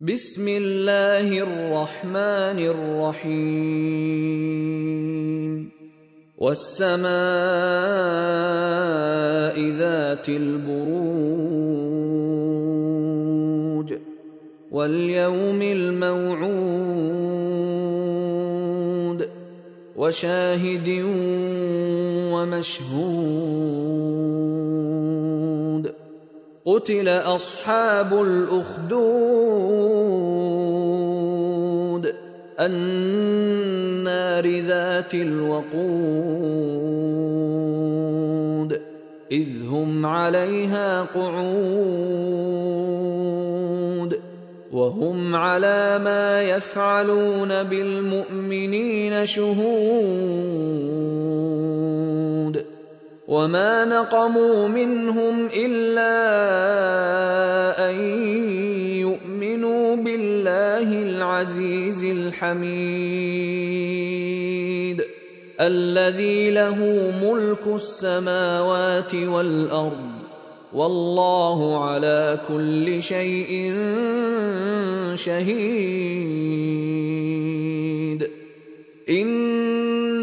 بسم الله الرحمن الرحيم. والسماء ذات البروج واليوم الموعود وشاهد ومشهود. قتل أصحاب الأخدود. النار ذات الوقود. إذ هم عليها قعود. وهم على ما يفعلون بالمؤمنين شهود. وما نقموا منهم الا ان يؤمنوا بالله العزيز الحميد الذي له ملك السماوات والارض والله على كل شيء شهيد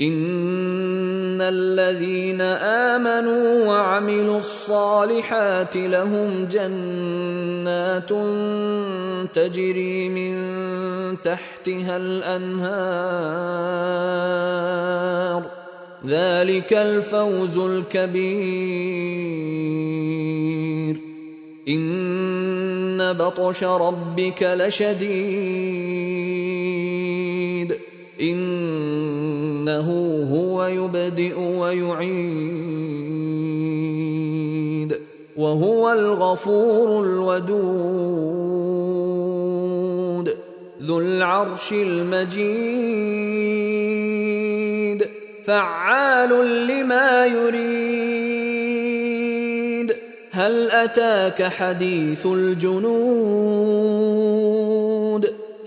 ان الذين امنوا وعملوا الصالحات لهم جنات تجري من تحتها الانهار ذلك الفوز الكبير ان بطش ربك لشديد إنه هو يبدئ ويعيد وهو الغفور الودود ذو العرش المجيد فعال لما يريد. هل أتاك حديث الجنود؟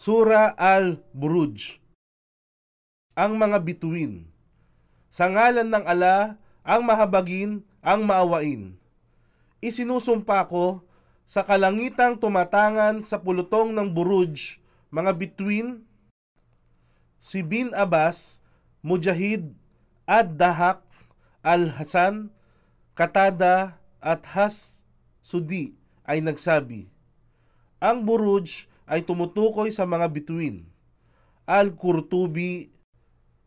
Sura Al-Buruj Ang mga bituin Sa ngalan ng ala, ang mahabagin, ang maawain. Isinusumpa ko sa kalangitang tumatangan sa pulutong ng Buruj, mga bituin, si Bin Abbas, Mujahid, Ad-Dahak, Al-Hasan, Katada, at Has Sudi ay nagsabi, Ang Buruj ay tumutukoy sa mga bituin. Al-Qurtubi,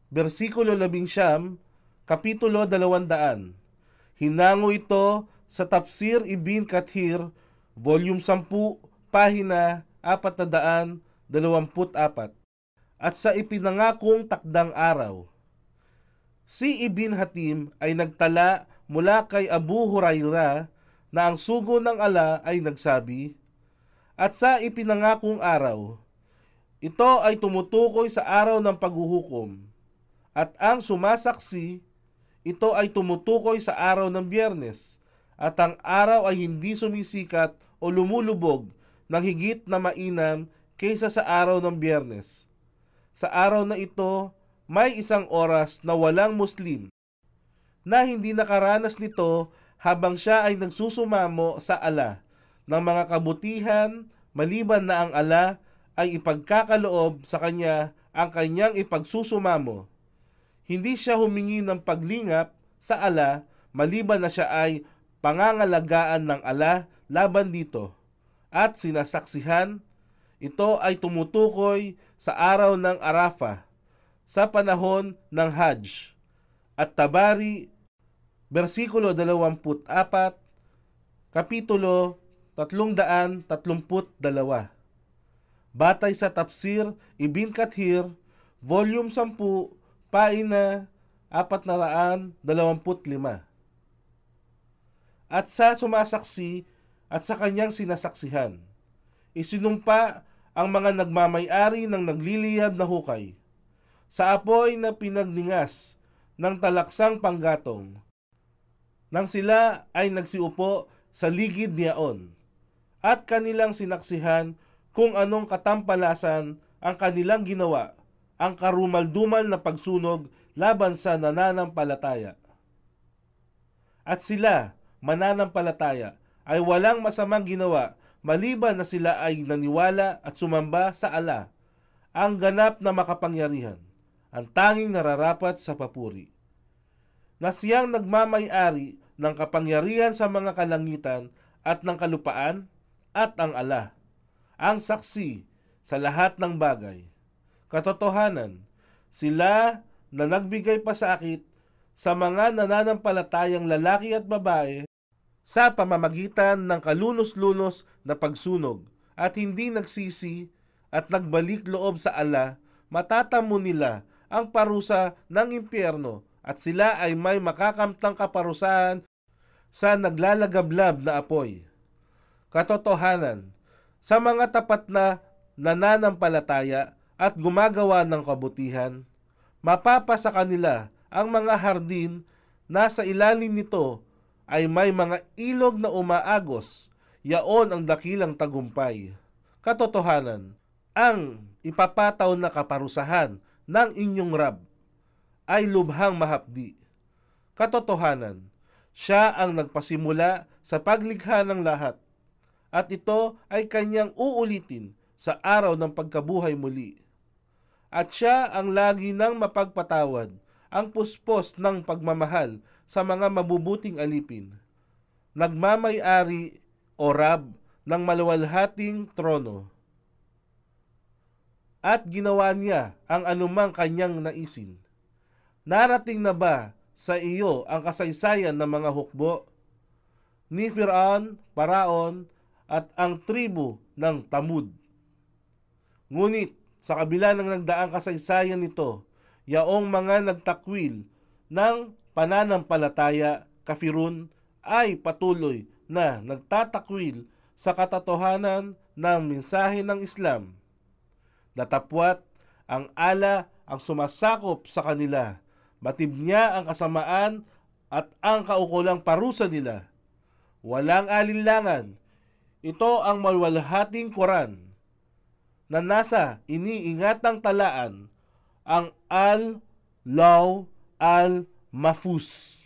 versikulo 11, kapitulo 200. Hinango ito sa Tafsir Ibn Kathir, volume 10, pahina 424, at sa ipinangakong takdang araw. Si Ibn Hatim ay nagtala mula kay Abu Huraira na ang sugo ng ala ay nagsabi, at sa ipinangakong araw, ito ay tumutukoy sa araw ng paghuhukom. At ang sumasaksi, ito ay tumutukoy sa araw ng biyernes. At ang araw ay hindi sumisikat o lumulubog ng higit na mainam kaysa sa araw ng biyernes. Sa araw na ito, may isang oras na walang Muslim na hindi nakaranas nito habang siya ay nagsusumamo sa ala ng mga kabutihan maliban na ang ala ay ipagkakaloob sa kanya ang kanyang ipagsusumamo. Hindi siya humingi ng paglingap sa ala maliban na siya ay pangangalagaan ng ala laban dito. At sinasaksihan, ito ay tumutukoy sa araw ng Arafah sa panahon ng Hajj. At Tabari, versikulo 24, Kapitulo 332 Batay sa Tafsir Ibn Kathir, Volume 10, Paina 425 At sa sumasaksi at sa kanyang sinasaksihan, isinumpa ang mga nagmamayari ng nagliliyab na hukay sa apoy na pinagningas ng talaksang panggatong nang sila ay nagsiupo sa ligid niyaon at kanilang sinaksihan kung anong katampalasan ang kanilang ginawa ang karumaldumal na pagsunog laban sa nananampalataya. At sila, mananampalataya, ay walang masamang ginawa maliban na sila ay naniwala at sumamba sa ala, ang ganap na makapangyarihan, ang tanging nararapat sa papuri. Na siyang nagmamay-ari ng kapangyarihan sa mga kalangitan at ng kalupaan at ang ala, ang saksi sa lahat ng bagay. Katotohanan, sila na nagbigay pasakit sa mga nananampalatayang lalaki at babae sa pamamagitan ng kalunos-lunos na pagsunog at hindi nagsisi at nagbalik loob sa ala, matatamo nila ang parusa ng impyerno at sila ay may makakamtang kaparusahan sa naglalagablab na apoy. Katotohanan, sa mga tapat na nananampalataya at gumagawa ng kabutihan, mapapa sa kanila ang mga hardin na sa ilalim nito ay may mga ilog na umaagos, yaon ang dakilang tagumpay. Katotohanan, ang ipapataw na kaparusahan ng inyong Rab ay lubhang mahapdi. Katotohanan, siya ang nagpasimula sa paglikha ng lahat at ito ay kanyang uulitin sa araw ng pagkabuhay muli at siya ang lagi nang mapagpatawad, ang puspos ng pagmamahal sa mga mabubuting alipin. Nagmamay-ari o rab ng maluwalhating trono. At ginawa niya ang anumang kanyang naisin. Narating na ba sa iyo ang kasaysayan ng mga hukbo? Ni Firaun, Paraon, at ang tribu ng Tamud. Ngunit sa kabila ng nagdaang kasaysayan nito, yaong mga nagtakwil ng pananampalataya kafirun ay patuloy na nagtatakwil sa katotohanan ng mensahe ng Islam. Datapwat ang ala ang sumasakop sa kanila, niya ang kasamaan at ang kaukulang parusa nila. Walang alinlangan, ito ang malwalhating Quran na nasa iniingatang talaan ang Al-Law Al-Mafus.